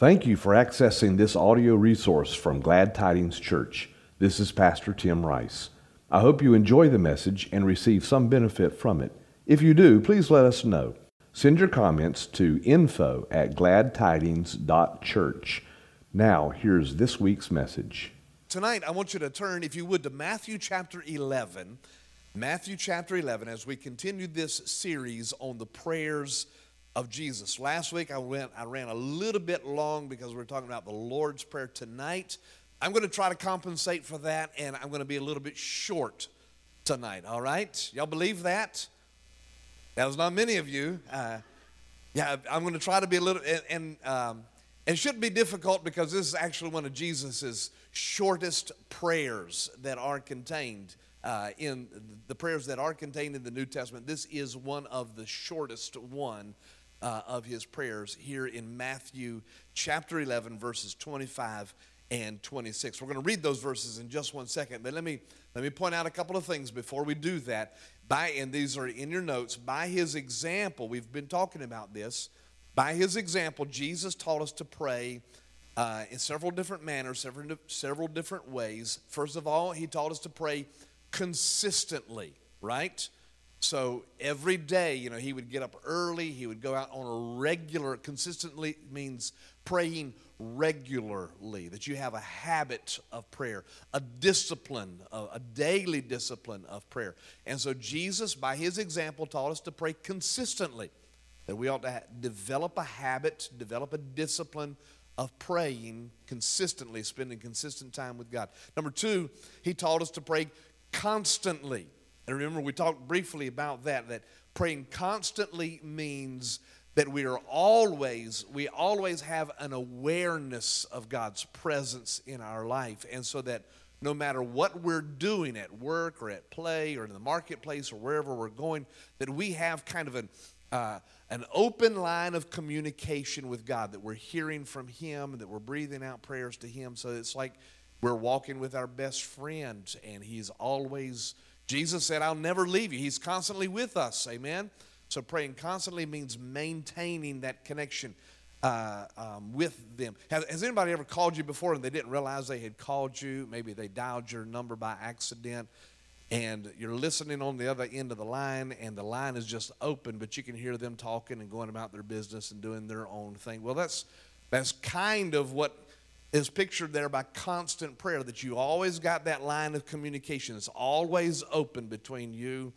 Thank you for accessing this audio resource from Glad Tidings Church. This is Pastor Tim Rice. I hope you enjoy the message and receive some benefit from it. If you do, please let us know. Send your comments to info at gladtidings.church. Now, here's this week's message. Tonight, I want you to turn, if you would, to Matthew chapter 11. Matthew chapter 11, as we continue this series on the prayers of Jesus. Last week I went I ran a little bit long because we are talking about the Lord's prayer tonight. I'm going to try to compensate for that and I'm going to be a little bit short tonight, all right? Y'all believe that? That was not many of you. Uh, yeah, I'm going to try to be a little and, and um, it shouldn't be difficult because this is actually one of Jesus's shortest prayers that are contained uh, in the prayers that are contained in the New Testament. This is one of the shortest one uh, of his prayers here in Matthew chapter 11, verses 25 and 26. We're going to read those verses in just one second, but let me let me point out a couple of things before we do that. By and these are in your notes. By his example, we've been talking about this. By his example, Jesus taught us to pray uh, in several different manners, several several different ways. First of all, he taught us to pray consistently. Right. So every day, you know, he would get up early, he would go out on a regular, consistently means praying regularly, that you have a habit of prayer, a discipline, a, daily discipline of prayer. And so Jesus, by his example, taught us to pray consistently, that we ought to develop a habit, develop a discipline of praying consistently, spending consistent time with God. Number two, he taught us to pray constantly. And remember, we talked briefly about that, that praying constantly means that we are always, we always have an awareness of God's presence in our life. And so that no matter what we're doing at work or at play or in the marketplace or wherever we're going, that we have kind of an, uh, an open line of communication with God, that we're hearing from Him, that we're breathing out prayers to Him. So it's like we're walking with our best friend, and He's always Jesus said, I'll never leave you. He's constantly with us. Amen. So praying constantly means maintaining that connection uh, um, with them. Has, has, anybody ever called you before and they didn't realize they had called you? Maybe they dialed your number by accident and you're listening on the other end of the line and the line is just open, but you can hear them talking and going about their business and doing their own thing. Well, that's, that's kind of what is pictured there by constant prayer, that you always got that line of communication. It's always open between you.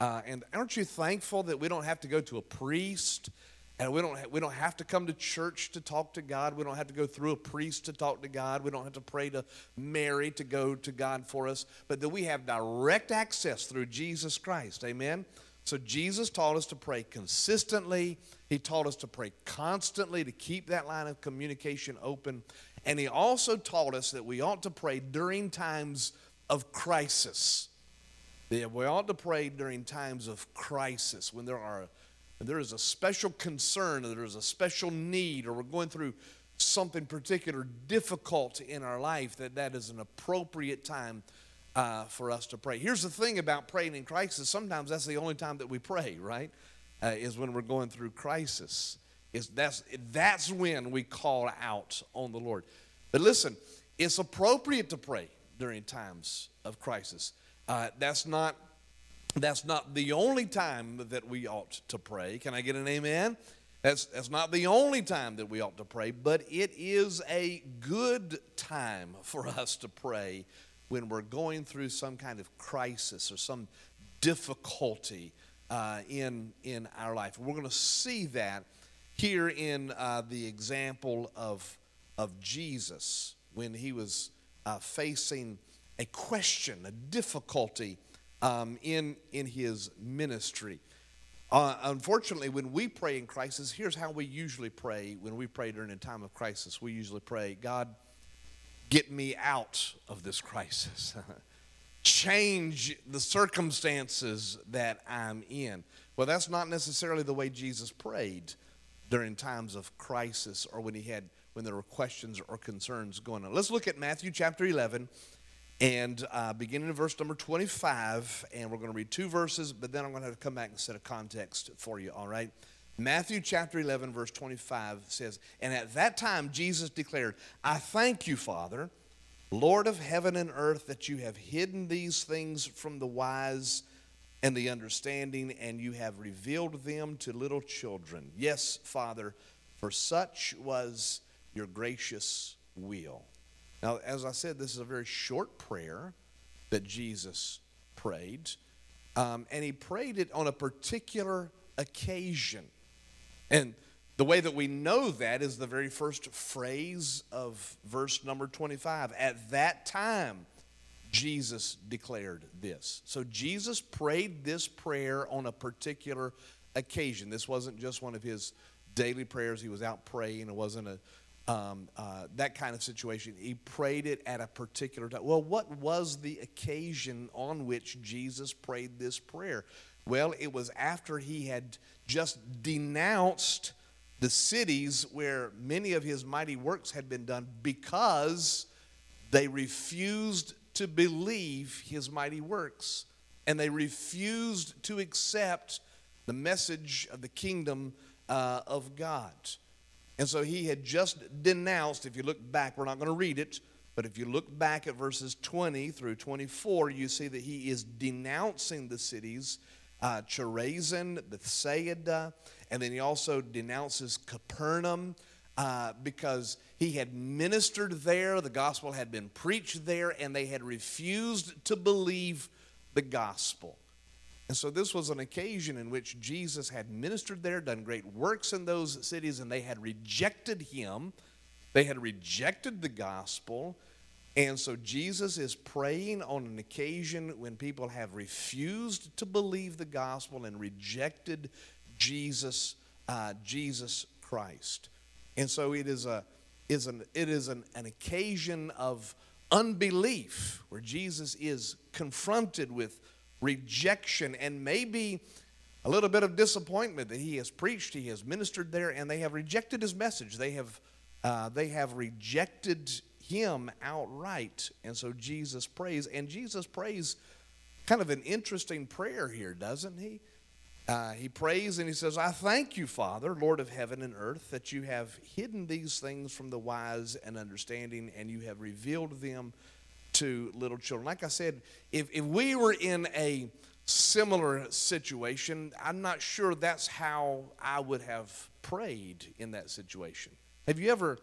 Uh, and aren't you thankful that we don't have to go to a priest and we don't, ha- we don't have to come to church to talk to God. We don't have to go through a priest to talk to God. We don't have to pray to Mary to go to God for us, but that we have direct access through Jesus Christ. Amen? So Jesus taught us to pray consistently. He taught us to pray constantly to keep that line of communication open. And he also taught us that we ought to pray during times of crisis. That we ought to pray during times of crisis when there are there is a special concern or there is a special need or we're going through something particular difficult in our life that that is an appropriate time uh, for us to pray. Here's the thing about praying in crisis. Sometimes that's the only time that we pray right? Uh, is when we're going through crisis is that's that's when we call out on the Lord. But listen, it's appropriate to pray during times of crisis. Uh, that's not that's not the only time that we ought to pray. Can I get an amen? That's, that's not the only time that we ought to pray, but it is a good time for us to pray when we're going through some kind of crisis or some difficulty uh, in, in our life. We're going to see that here in uh, the example of, of Jesus when he was uh, facing a question, a difficulty um, in, in his ministry. Uh, unfortunately, when we pray in crisis, here's how we usually pray when we pray during a time of crisis. We usually pray, God, get me out of this crisis. Change the circumstances that I'm in. Well, that's not necessarily the way Jesus prayed during times of crisis or when he had when there were questions or concerns going on. Let's look at Matthew chapter 11 and uh, beginning in verse number 25 and we're going to read two verses but then i'm going to have to come back and set a context for you all right Matthew chapter 11, verse 25 says, And at that time Jesus declared, I thank you, Father, Lord of heaven and earth, that you have hidden these things from the wise and the understanding, and you have revealed them to little children. Yes, Father, for such was your gracious will. Now, as I said, this is a very short prayer that Jesus prayed, um, and he prayed it on a particular occasion. And the way that we know that is the very first phrase of verse number 25. At that time, Jesus declared this. So Jesus prayed this prayer on a particular occasion. This wasn't just one of his daily prayers. He was out praying. It wasn't a um, uh, that kind of situation. He prayed it at a particular time. Well, what was the occasion on which Jesus prayed this prayer? Well, it was after he had just denounced the cities where many of his mighty works had been done because they refused to believe his mighty works and they refused to accept the message of the kingdom uh, of God. And so he had just denounced, if you look back, we're not going to read it, but if you look back at verses 20 through 24, you see that he is denouncing the cities uh, Chorazin, Bethsaida, and then he also denounces Capernaum uh, because he had ministered there, the gospel had been preached there, and they had refused to believe the gospel. And so this was an occasion in which Jesus had ministered there, done great works in those cities, and they had rejected him. They had rejected the gospel. And so Jesus is praying on an occasion when people have refused to believe the gospel and rejected Jesus, uh, Jesus Christ. And so it is a is an it is an, an occasion of unbelief where Jesus is confronted with rejection and maybe a little bit of disappointment that he has preached, he has ministered there, and they have rejected his message. They have uh, they have rejected him outright. And so Jesus prays, and Jesus prays kind of an interesting prayer here, doesn't he? Uh, he prays and he says, I thank you, Father, Lord of heaven and earth, that you have hidden these things from the wise and understanding, and you have revealed them to little children. Like I said, if, if we were in a similar situation, I'm not sure that's how I would have prayed in that situation. Have you ever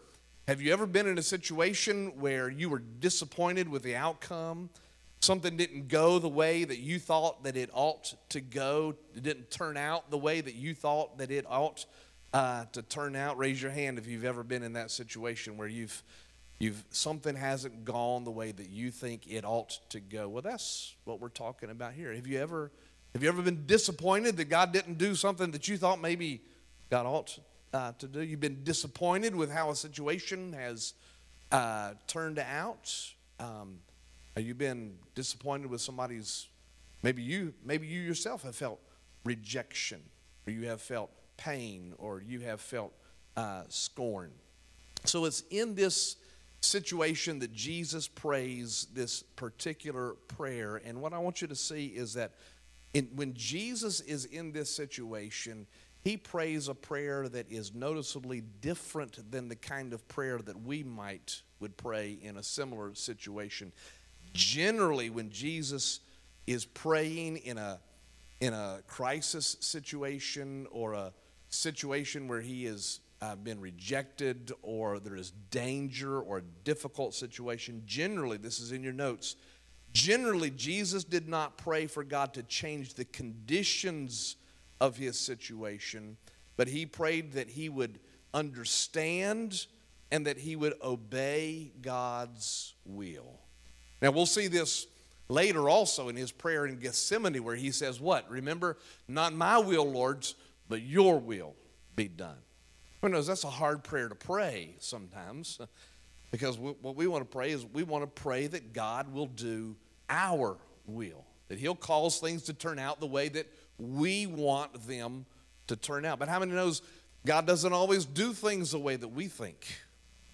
have you ever been in a situation where you were disappointed with the outcome? Something didn't go the way that you thought that it ought to go. It didn't turn out the way that you thought that it ought uh, to turn out. Raise your hand if you've ever been in that situation where you've you've something hasn't gone the way that you think it ought to go. Well, that's what we're talking about here. Have you ever have you ever been disappointed that God didn't do something that you thought maybe God ought uh, to do. You've been disappointed with how a situation has uh, turned out. Um, have you been disappointed with somebody's? Maybe you, maybe you yourself have felt rejection, or you have felt pain, or you have felt uh, scorn. So it's in this situation that Jesus prays this particular prayer. And what I want you to see is that in, when Jesus is in this situation, he prays a prayer that is noticeably different than the kind of prayer that we might would pray in a similar situation. Generally, when Jesus is praying in a in a crisis situation or a situation where he has uh, been rejected or there is danger or a difficult situation, generally, this is in your notes, generally, Jesus did not pray for God to change the conditions of his situation, but he prayed that he would understand and that he would obey God's will. Now, we'll see this later also in his prayer in Gethsemane, where he says, What? Remember, not my will, Lord's, but your will be done. Who knows? That's a hard prayer to pray sometimes uh, because what we want to pray is we want to pray that God will do our will, that he'll cause things to turn out the way that we want them to turn out. But how many knows God doesn't always do things the way that we think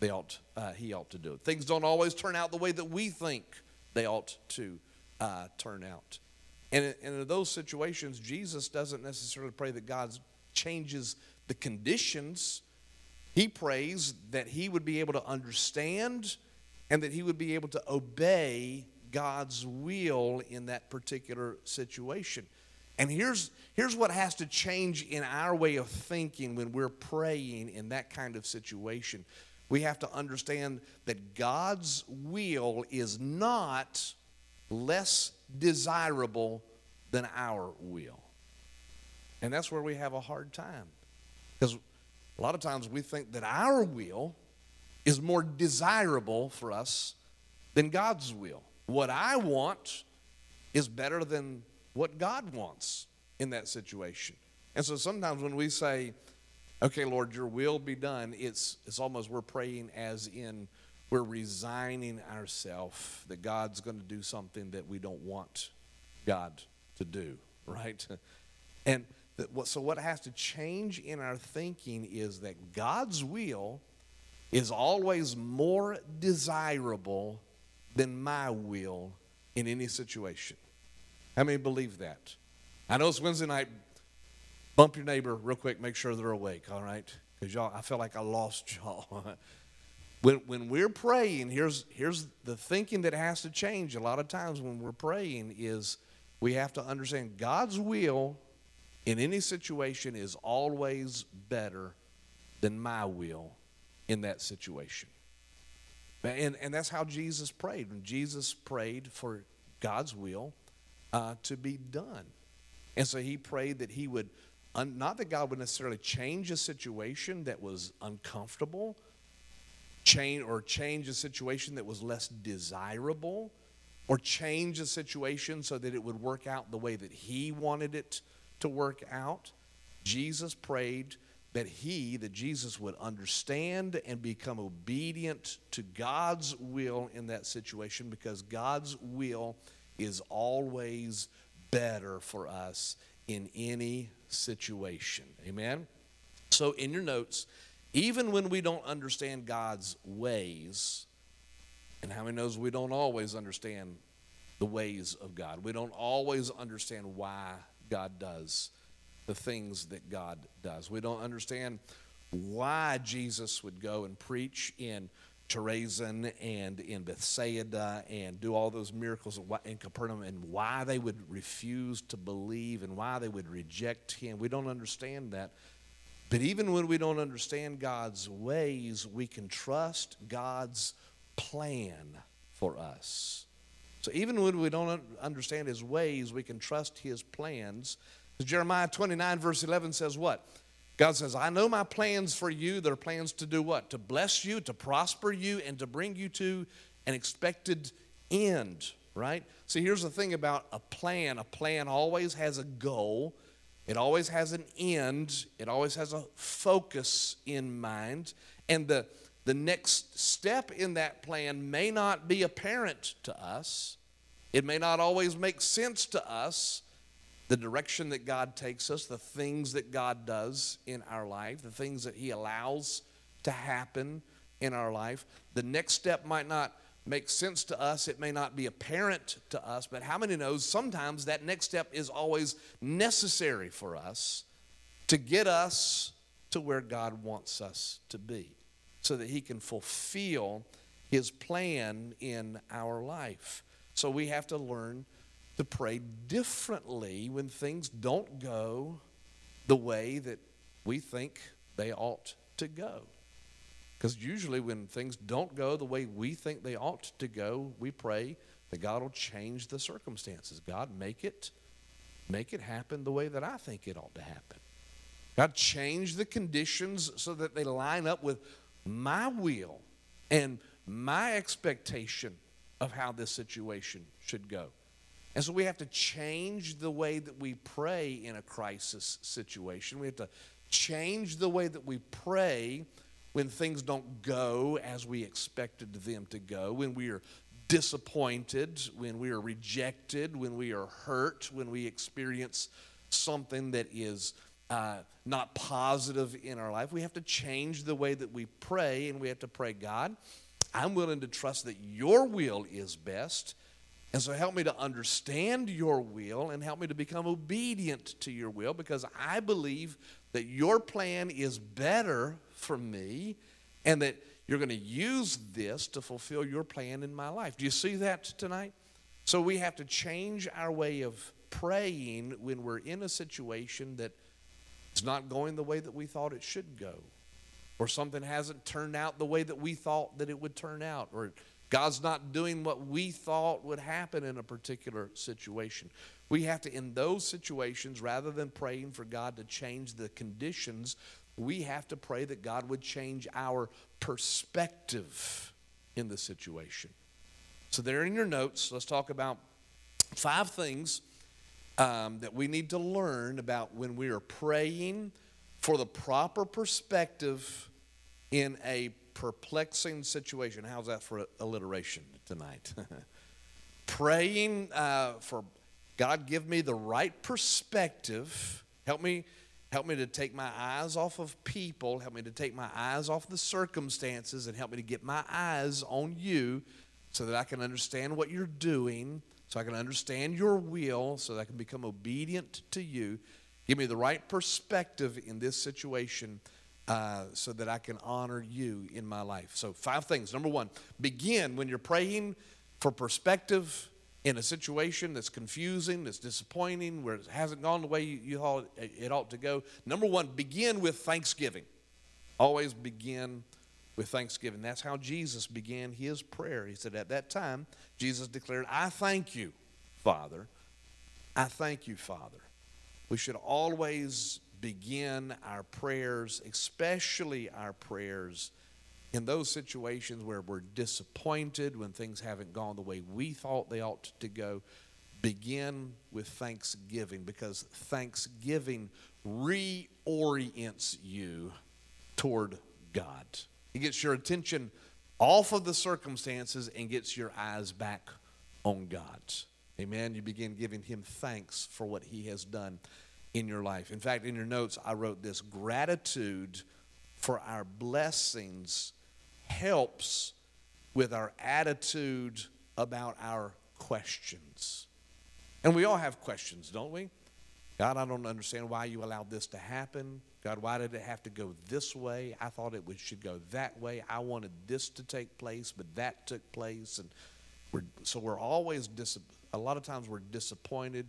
they ought, uh, He ought to do it. Things don't always turn out the way that we think they ought to uh, turn out. And in, and in those situations, Jesus doesn't necessarily pray that God changes the conditions, he prays that he would be able to understand and that he would be able to obey God's will in that particular situation. And here's, here's what has to change in our way of thinking when we're praying in that kind of situation. We have to understand that God's will is not less desirable than our will. And that's where we have a hard time. Because a lot of times we think that our will is more desirable for us than God's will. What I want is better than what God wants in that situation. And so sometimes when we say, okay, Lord, your will be done, it's, it's almost we're praying as in we're resigning ourselves that God's going to do something that we don't want God to do, right? And so what has to change in our thinking is that God's will is always more desirable than my will in any situation. How many believe that? I know it's Wednesday night. Bump your neighbor real quick, make sure they're awake, all right? Because y'all, I feel like I lost y'all. when, when we're praying, here's, here's the thinking that has to change a lot of times when we're praying is we have to understand God's will in any situation is always better than my will in that situation. And, and that's how Jesus prayed. When Jesus prayed for God's will uh, to be done. And so he prayed that he would, un, not that God would necessarily change a situation that was uncomfortable, change or change a situation that was less desirable, or change a situation so that it would work out the way that he wanted it to work out. Jesus prayed that he, that Jesus would understand and become obedient to God's will in that situation because God's will is always better for us in any situation. Amen? So, in your notes, even when we don't understand God's ways, and how many knows we don't always understand the ways of God? We don't always understand why God does the things that God does. We don't understand why Jesus would go and preach in Chorazin and in Bethsaida and do all those miracles in Capernaum and why they would refuse to believe and why they would reject him. We don't understand that. But even when we don't understand God's ways, we can trust God's plan for us. So even when we don't understand his ways, we can trust his plans. Jeremiah 29, verse 11 says what? God says, I know my plans for you. They're plans to do what? To bless you, to prosper you, and to bring you to an expected end, right? See, here's the thing about a plan a plan always has a goal, it always has an end, it always has a focus in mind. And the, the next step in that plan may not be apparent to us, it may not always make sense to us the direction that God takes us, the things that God does in our life, the things that He allows to happen in our life. The next step might not make sense to us, it may not be apparent to us, but how many knows sometimes that next step is always necessary for us to get us to where God wants us to be so that He can fulfill His plan in our life. So we have to learn to pray differently when things don't go the way that we think they ought to go. Because usually, when things don't go the way we think they ought to go, we pray that God will change the circumstances. God, make it, make it happen the way that I think it ought to happen. God, change the conditions so that they line up with my will and my expectation of how this situation should go. And so we have to change the way that we pray in a crisis situation. We have to change the way that we pray when things don't go as we expected them to go, when we are disappointed, when we are rejected, when we are hurt, when we experience something that is uh, not positive in our life. We have to change the way that we pray, and we have to pray, God, I'm willing to trust that your will is best and so help me to understand your will and help me to become obedient to your will because I believe that your plan is better for me and that you're going to use this to fulfill your plan in my life. Do you see that tonight? So we have to change our way of praying when we're in a situation that is not going the way that we thought it should go, or something hasn't turned out the way that we thought that it would turn out, or God's not doing what we thought would happen in a particular situation. We have to, in those situations, rather than praying for God to change the conditions, we have to pray that God would change our perspective in the situation. So, there in your notes, let's talk about five things um, that we need to learn about when we are praying for the proper perspective in a perplexing situation. How's that for alliteration tonight? praying uh, for God, give me the right perspective. Help me Help me to take my eyes off of people. Help me to take my eyes off the circumstances and help me to get my eyes on you so that I can understand what you're doing, so I can understand your will, so that I can become obedient to you. Give me the right perspective in this situation uh, so that I can honor you in my life. So, five things. Number one, begin when you're praying for perspective in a situation that's confusing, that's disappointing, where it hasn't gone the way you, thought it ought to go, number one, begin with thanksgiving. Always begin with thanksgiving. That's how Jesus began his prayer. He said, At that time, Jesus declared, I thank you, Father. I thank you, Father. We should always begin our prayers, especially our prayers in those situations where we're disappointed, when things haven't gone the way we thought they ought to go, begin with thanksgiving because thanksgiving reorients you toward God. It gets your attention off of the circumstances and gets your eyes back on God. Amen. You begin giving Him thanks for what He has done in your life. In fact, in your notes, I wrote this gratitude for our blessings helps with our attitude about our questions. And we all have questions, don't we? God, I don't understand why you allowed this to happen. God, why did it have to go this way? I thought it should go that way. I wanted this to take place, but that took place. And we're, so we're always, dis- a lot of times we're disappointed.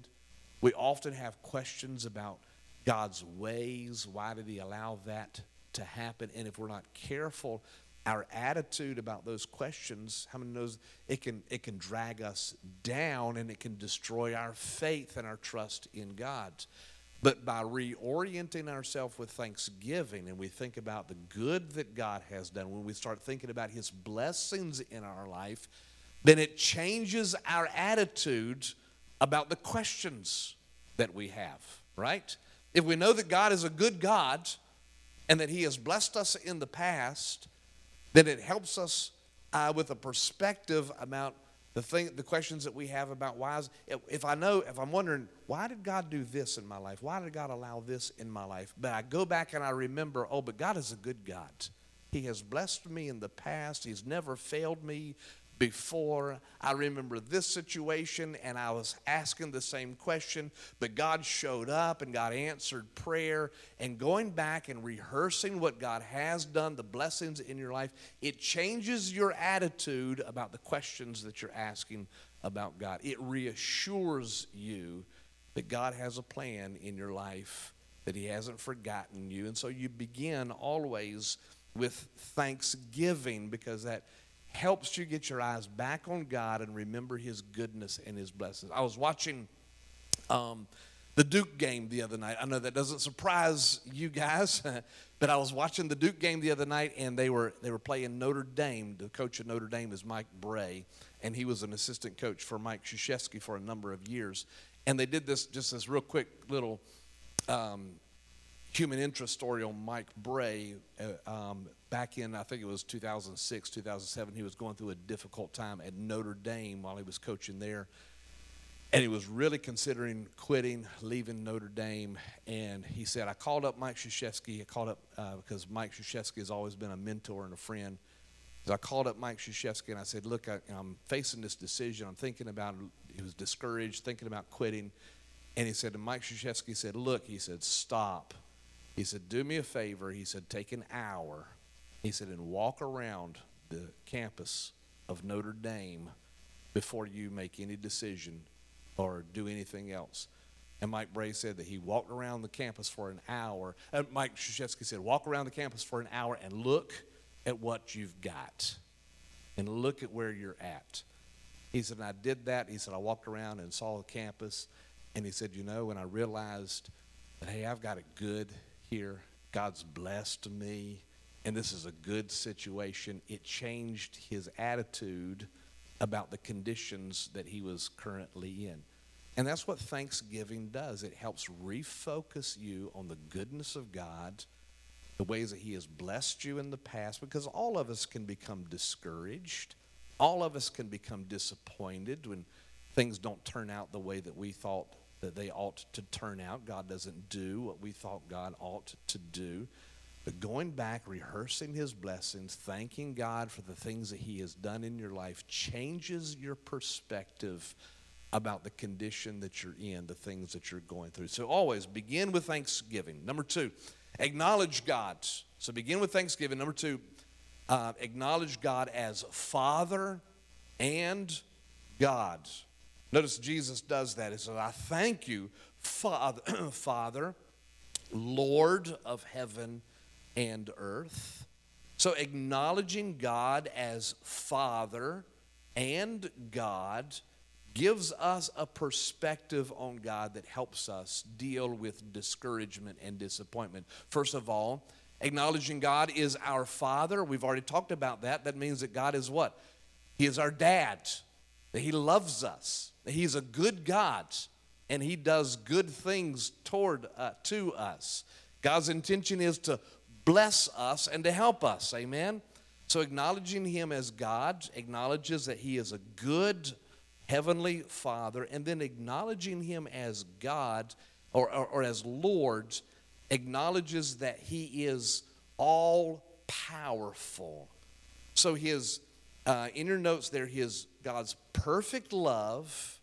We often have questions about God's ways. Why did He allow that to happen? And if we're not careful, our attitude about those questions, how many knows it can it can drag us down and it can destroy our faith and our trust in God. But by reorienting ourselves with thanksgiving and we think about the good that God has done, when we start thinking about his blessings in our life, then it changes our attitude about the questions that we have, right? If we know that God is a good God and that he has blessed us in the past, then it helps us uh, with a perspective about the thing, the questions that we have about why. Is, if I know, if I'm wondering, why did God do this in my life? Why did God allow this in my life? But I go back and I remember, oh, but God is a good God. He has blessed me in the past. He's never failed me before. I remember this situation and I was asking the same question, but God showed up and God answered prayer. And going back and rehearsing what God has done, the blessings in your life, it changes your attitude about the questions that you're asking about God. It reassures you that God has a plan in your life, that He hasn't forgotten you. And so you begin always with thanksgiving because that helps you get your eyes back on God and remember His goodness and His blessings. I was watching um, the Duke game the other night. I know that doesn't surprise you guys, but I was watching the Duke game the other night, and they were they were playing Notre Dame. The coach of Notre Dame is Mike Brey, and he was an assistant coach for Mike Krzyzewski for a number of years. And they did this just this real quick little um, human interest story on Mike Brey Uh, um, back in, I think it was 2006, 2007, he was going through a difficult time at Notre Dame while he was coaching there. And he was really considering quitting, leaving Notre Dame. And he said, I called up Mike Krzyzewski. I called up uh, because Mike Krzyzewski has always been a mentor and a friend. So I called up Mike Krzyzewski and I said, Look, I, am facing this decision. I'm thinking about it. He was discouraged, thinking about quitting. And he said to Mike Krzyzewski, he said, Look, he said, stop He said, Do me a favor. He said, Take an hour. He said, and walk around the campus of Notre Dame before you make any decision or do anything else. And Mike Brey said that he walked around the campus for an hour. Uh, Mike Krzyzewski said, walk around the campus for an hour and look at what you've got and look at where you're at. He said, and I did that. He said, I walked around and saw the campus. And he said, you know, when I realized that, hey, I've got it good here, God's blessed me, and this is a good situation, it changed his attitude about the conditions that he was currently in. And that's what Thanksgiving does. It helps refocus you on the goodness of God, the ways that He has blessed you in the past, because all of us can become discouraged. All of us can become disappointed when things don't turn out the way that we thought that they ought to turn out. God doesn't do what we thought God ought to do. But going back, rehearsing his blessings, thanking God for the things that he has done in your life changes your perspective about the condition that you're in, the things that you're going through. So always begin with thanksgiving. Number two, acknowledge God. So begin with thanksgiving. Number two, uh, acknowledge God as Father and God. Notice Jesus does that. He says, I thank you, Father, Father, Lord of heaven and earth. So acknowledging God as Father and God gives us a perspective on God that helps us deal with discouragement and disappointment. First of all, acknowledging God is our Father. We've already talked about that. That means that God is what? He is our dad, that He loves us, that He's a good God, and He does good things toward uh, to us. God's intention is to bless us and to help us. Amen. So acknowledging him as God acknowledges that he is a good Heavenly Father, and then acknowledging Him as God or, or, or as Lord acknowledges that He is all powerful. So, His, uh, in your notes there, His God's perfect love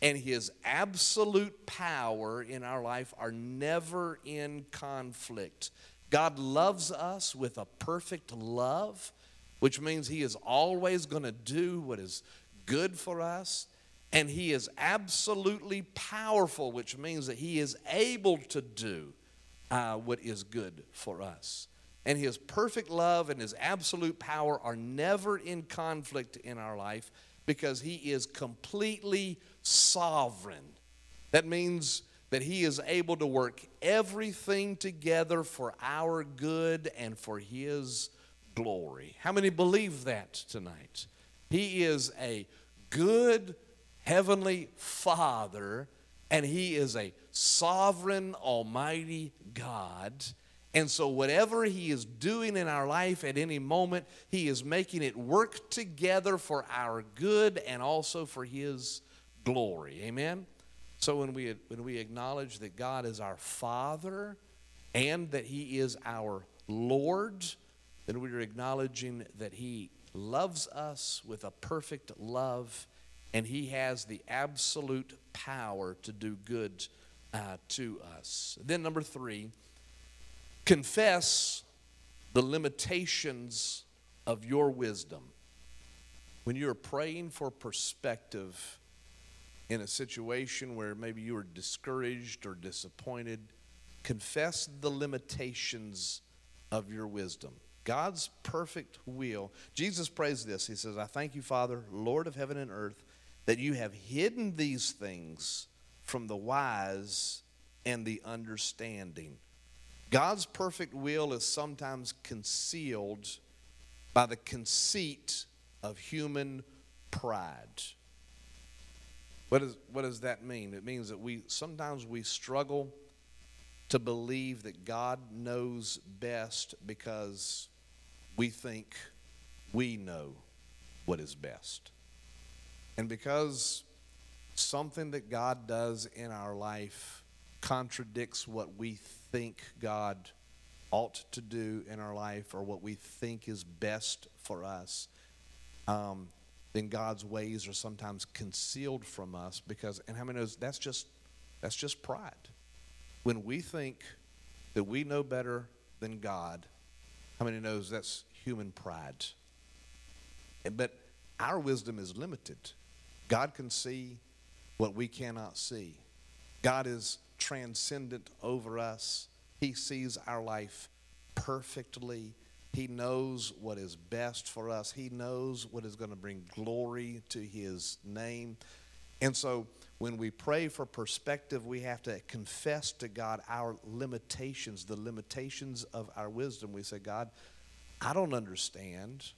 and His absolute power in our life are never in conflict. God loves us with a perfect love, which means He is always going to do what is good for us, and He is absolutely powerful, which means that He is able to do uh, what is good for us. And His perfect love and His absolute power are never in conflict in our life because He is completely sovereign. That means that He is able to work everything together for our good and for His glory. How many believe that tonight? He is a good heavenly Father, and He is a sovereign, almighty God. And so, whatever He is doing in our life at any moment, He is making it work together for our good and also for His glory. Amen? So, when we, when we acknowledge that God is our Father and that He is our Lord, then we are acknowledging that He loves us with a perfect love, and He has the absolute power to do good uh, to us. Then, number three, confess the limitations of your wisdom. When you're praying for perspective in a situation where maybe you are discouraged or disappointed, confess the limitations of your wisdom. God's perfect will. Jesus prays this. He says, I thank you, Father, Lord of heaven and earth, that you have hidden these things from the wise and the understanding. God's perfect will is sometimes concealed by the conceit of human pride. What, is, what does that mean? It means that we sometimes we struggle to believe that God knows best because we think we know what is best. And because something that God does in our life contradicts what we think God ought to do in our life or what we think is best for us, um, then God's ways are sometimes concealed from us because, and how many knows that's just that's just pride. When we think that we know better than God, how many knows that's human pride? But our wisdom is limited. God can see what we cannot see. God is transcendent over us. He sees our life perfectly. He knows what is best for us. He knows what is going to bring glory to His name. And so when we pray for perspective, we have to confess to God our limitations, the limitations of our wisdom. We say, God, I don't understand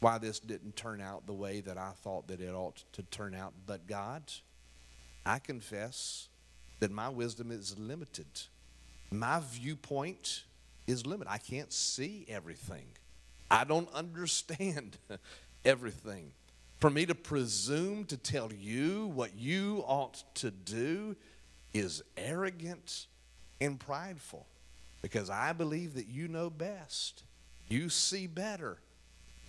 why this didn't turn out the way that I thought that it ought to turn out. But God, I confess that my wisdom is limited. My viewpoint is limited. I can't see everything. I don't understand everything. For me to presume to tell you what you ought to do is arrogant and prideful because I believe that you know best. You see better.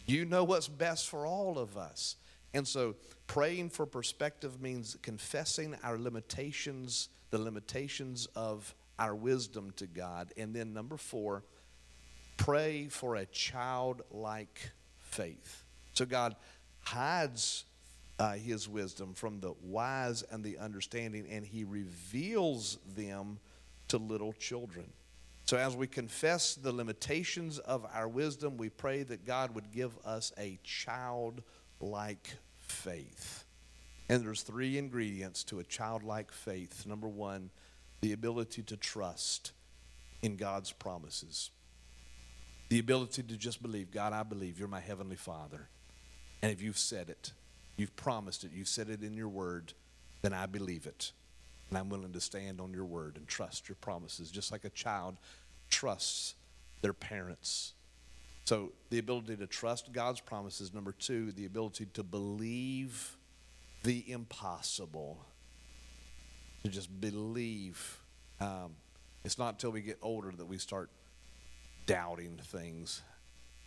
You know what's best for all of us. And so praying for perspective means confessing our limitations, the limitations of our wisdom to God. And then number four, pray for a childlike faith. So God hides uh, his wisdom from the wise and the understanding, and he reveals them to little children. So, as we confess the limitations of our wisdom, we pray that God would give us a childlike faith. And there's three ingredients to a childlike faith. Number one, the ability to trust in God's promises. The ability to just believe, God, I believe you're my heavenly Father. And if you've said it, you've promised it, you've said it in your word, then I believe it. And I'm willing to stand on your word and trust your promises, just like a child trusts their parents. So, the ability to trust God's promises. Number two, the ability to believe the impossible. To just believe. Um, it's not until we get older that we start doubting things.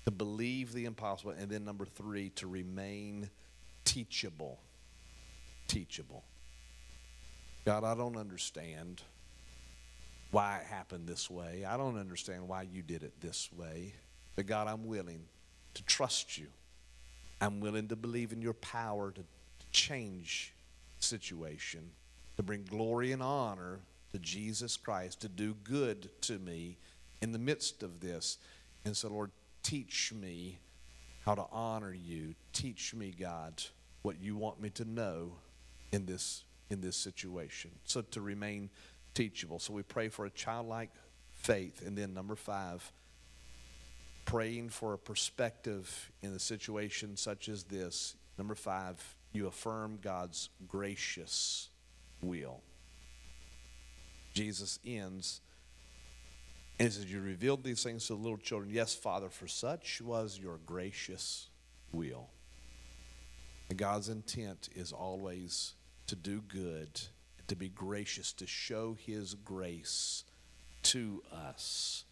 To believe the impossible. And then, number three, to remain teachable. Teachable. God, I don't understand why it happened this way. I don't understand why you did it this way. But God, I'm willing to trust you. I'm willing to believe in your power to change situation, to bring glory and honor to Jesus Christ, to do good to me in the midst of this. And so, Lord, teach me how to honor you. Teach me, God, what you want me to know in this in this situation. So to remain teachable. So we pray for a childlike faith. And then number five, praying for a perspective in a situation such as this. Number five, you affirm God's gracious will. Jesus ends and he says, You revealed these things to the little children. Yes, Father, for such was your gracious will. And God's intent is always to do good, to be gracious, to show His grace to us.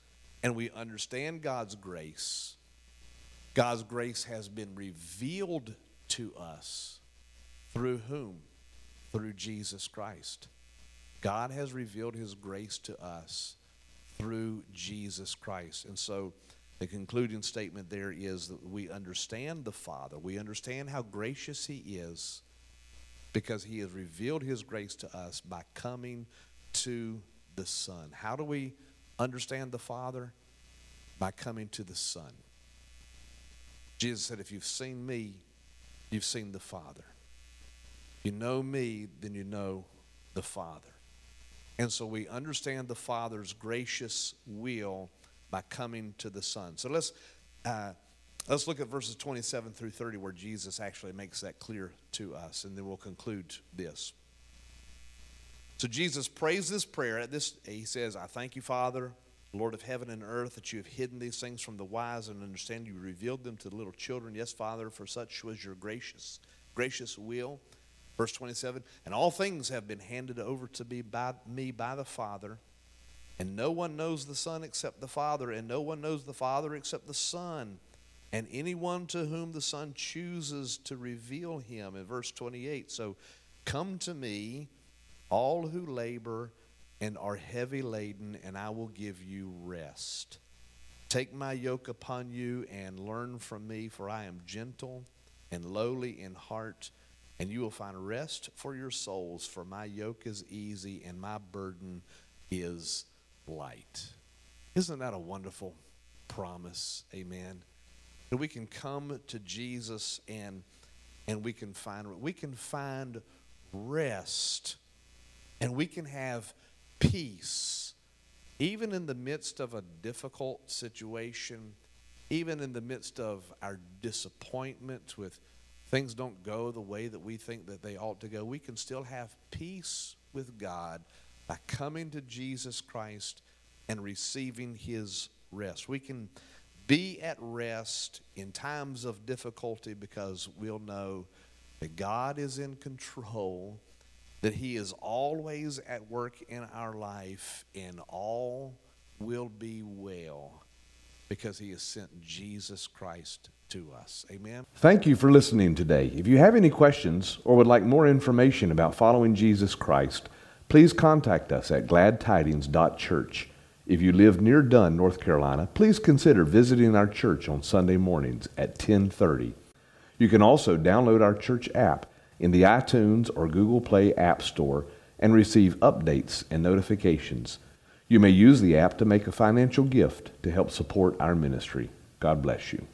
And we understand God's grace. God's grace has been revealed to us through whom? Through Jesus Christ. God has revealed His grace to us through Jesus Christ. And so the concluding statement there is that we understand the Father. We understand how gracious He is because he has revealed his grace to us by coming to the Son. How do we understand the Father? By coming to the Son. Jesus said, If you've seen me, you've seen the Father. You know me, then you know the Father. And so we understand the Father's gracious will by coming to the Son. So let's. Uh, Let's look at verses 27 through 30 where Jesus actually makes that clear to us, and then we'll conclude this. So Jesus prays this prayer. At this, he says, I thank you, Father, Lord of heaven and earth, that you have hidden these things from the wise and understand you revealed them to the little children. Yes, Father, for such was your gracious, gracious will. Verse 27, and all things have been handed over to me by me by the Father, and no one knows the Son except the Father, and no one knows the Father except the Son and anyone to whom the Son chooses to reveal him. In verse 28, so come to me, all who labor and are heavy laden, and I will give you rest. Take my yoke upon you and learn from me, for I am gentle and lowly in heart, and you will find rest for your souls. For my yoke is easy and my burden is light. Isn't that a wonderful promise? Amen. That we can come to Jesus and and we can find we can find rest and we can have peace even in the midst of a difficult situation even in the midst of our disappointment with things don't go the way that we think that they ought to go we can still have peace with God by coming to Jesus Christ and receiving his rest. We can be at rest in times of difficulty because we'll know that God is in control, that He is always at work in our life, and all will be well because He has sent Jesus Christ to us. Amen. Thank you for listening today. If you have any questions or would like more information about following Jesus Christ, please contact us at gladtidings.church. If you live near Dunn, North Carolina, please consider visiting our church on Sunday mornings at 1030. You can also download our church app in the iTunes or Google Play App Store and receive updates and notifications. You may use the app to make a financial gift to help support our ministry. God bless you.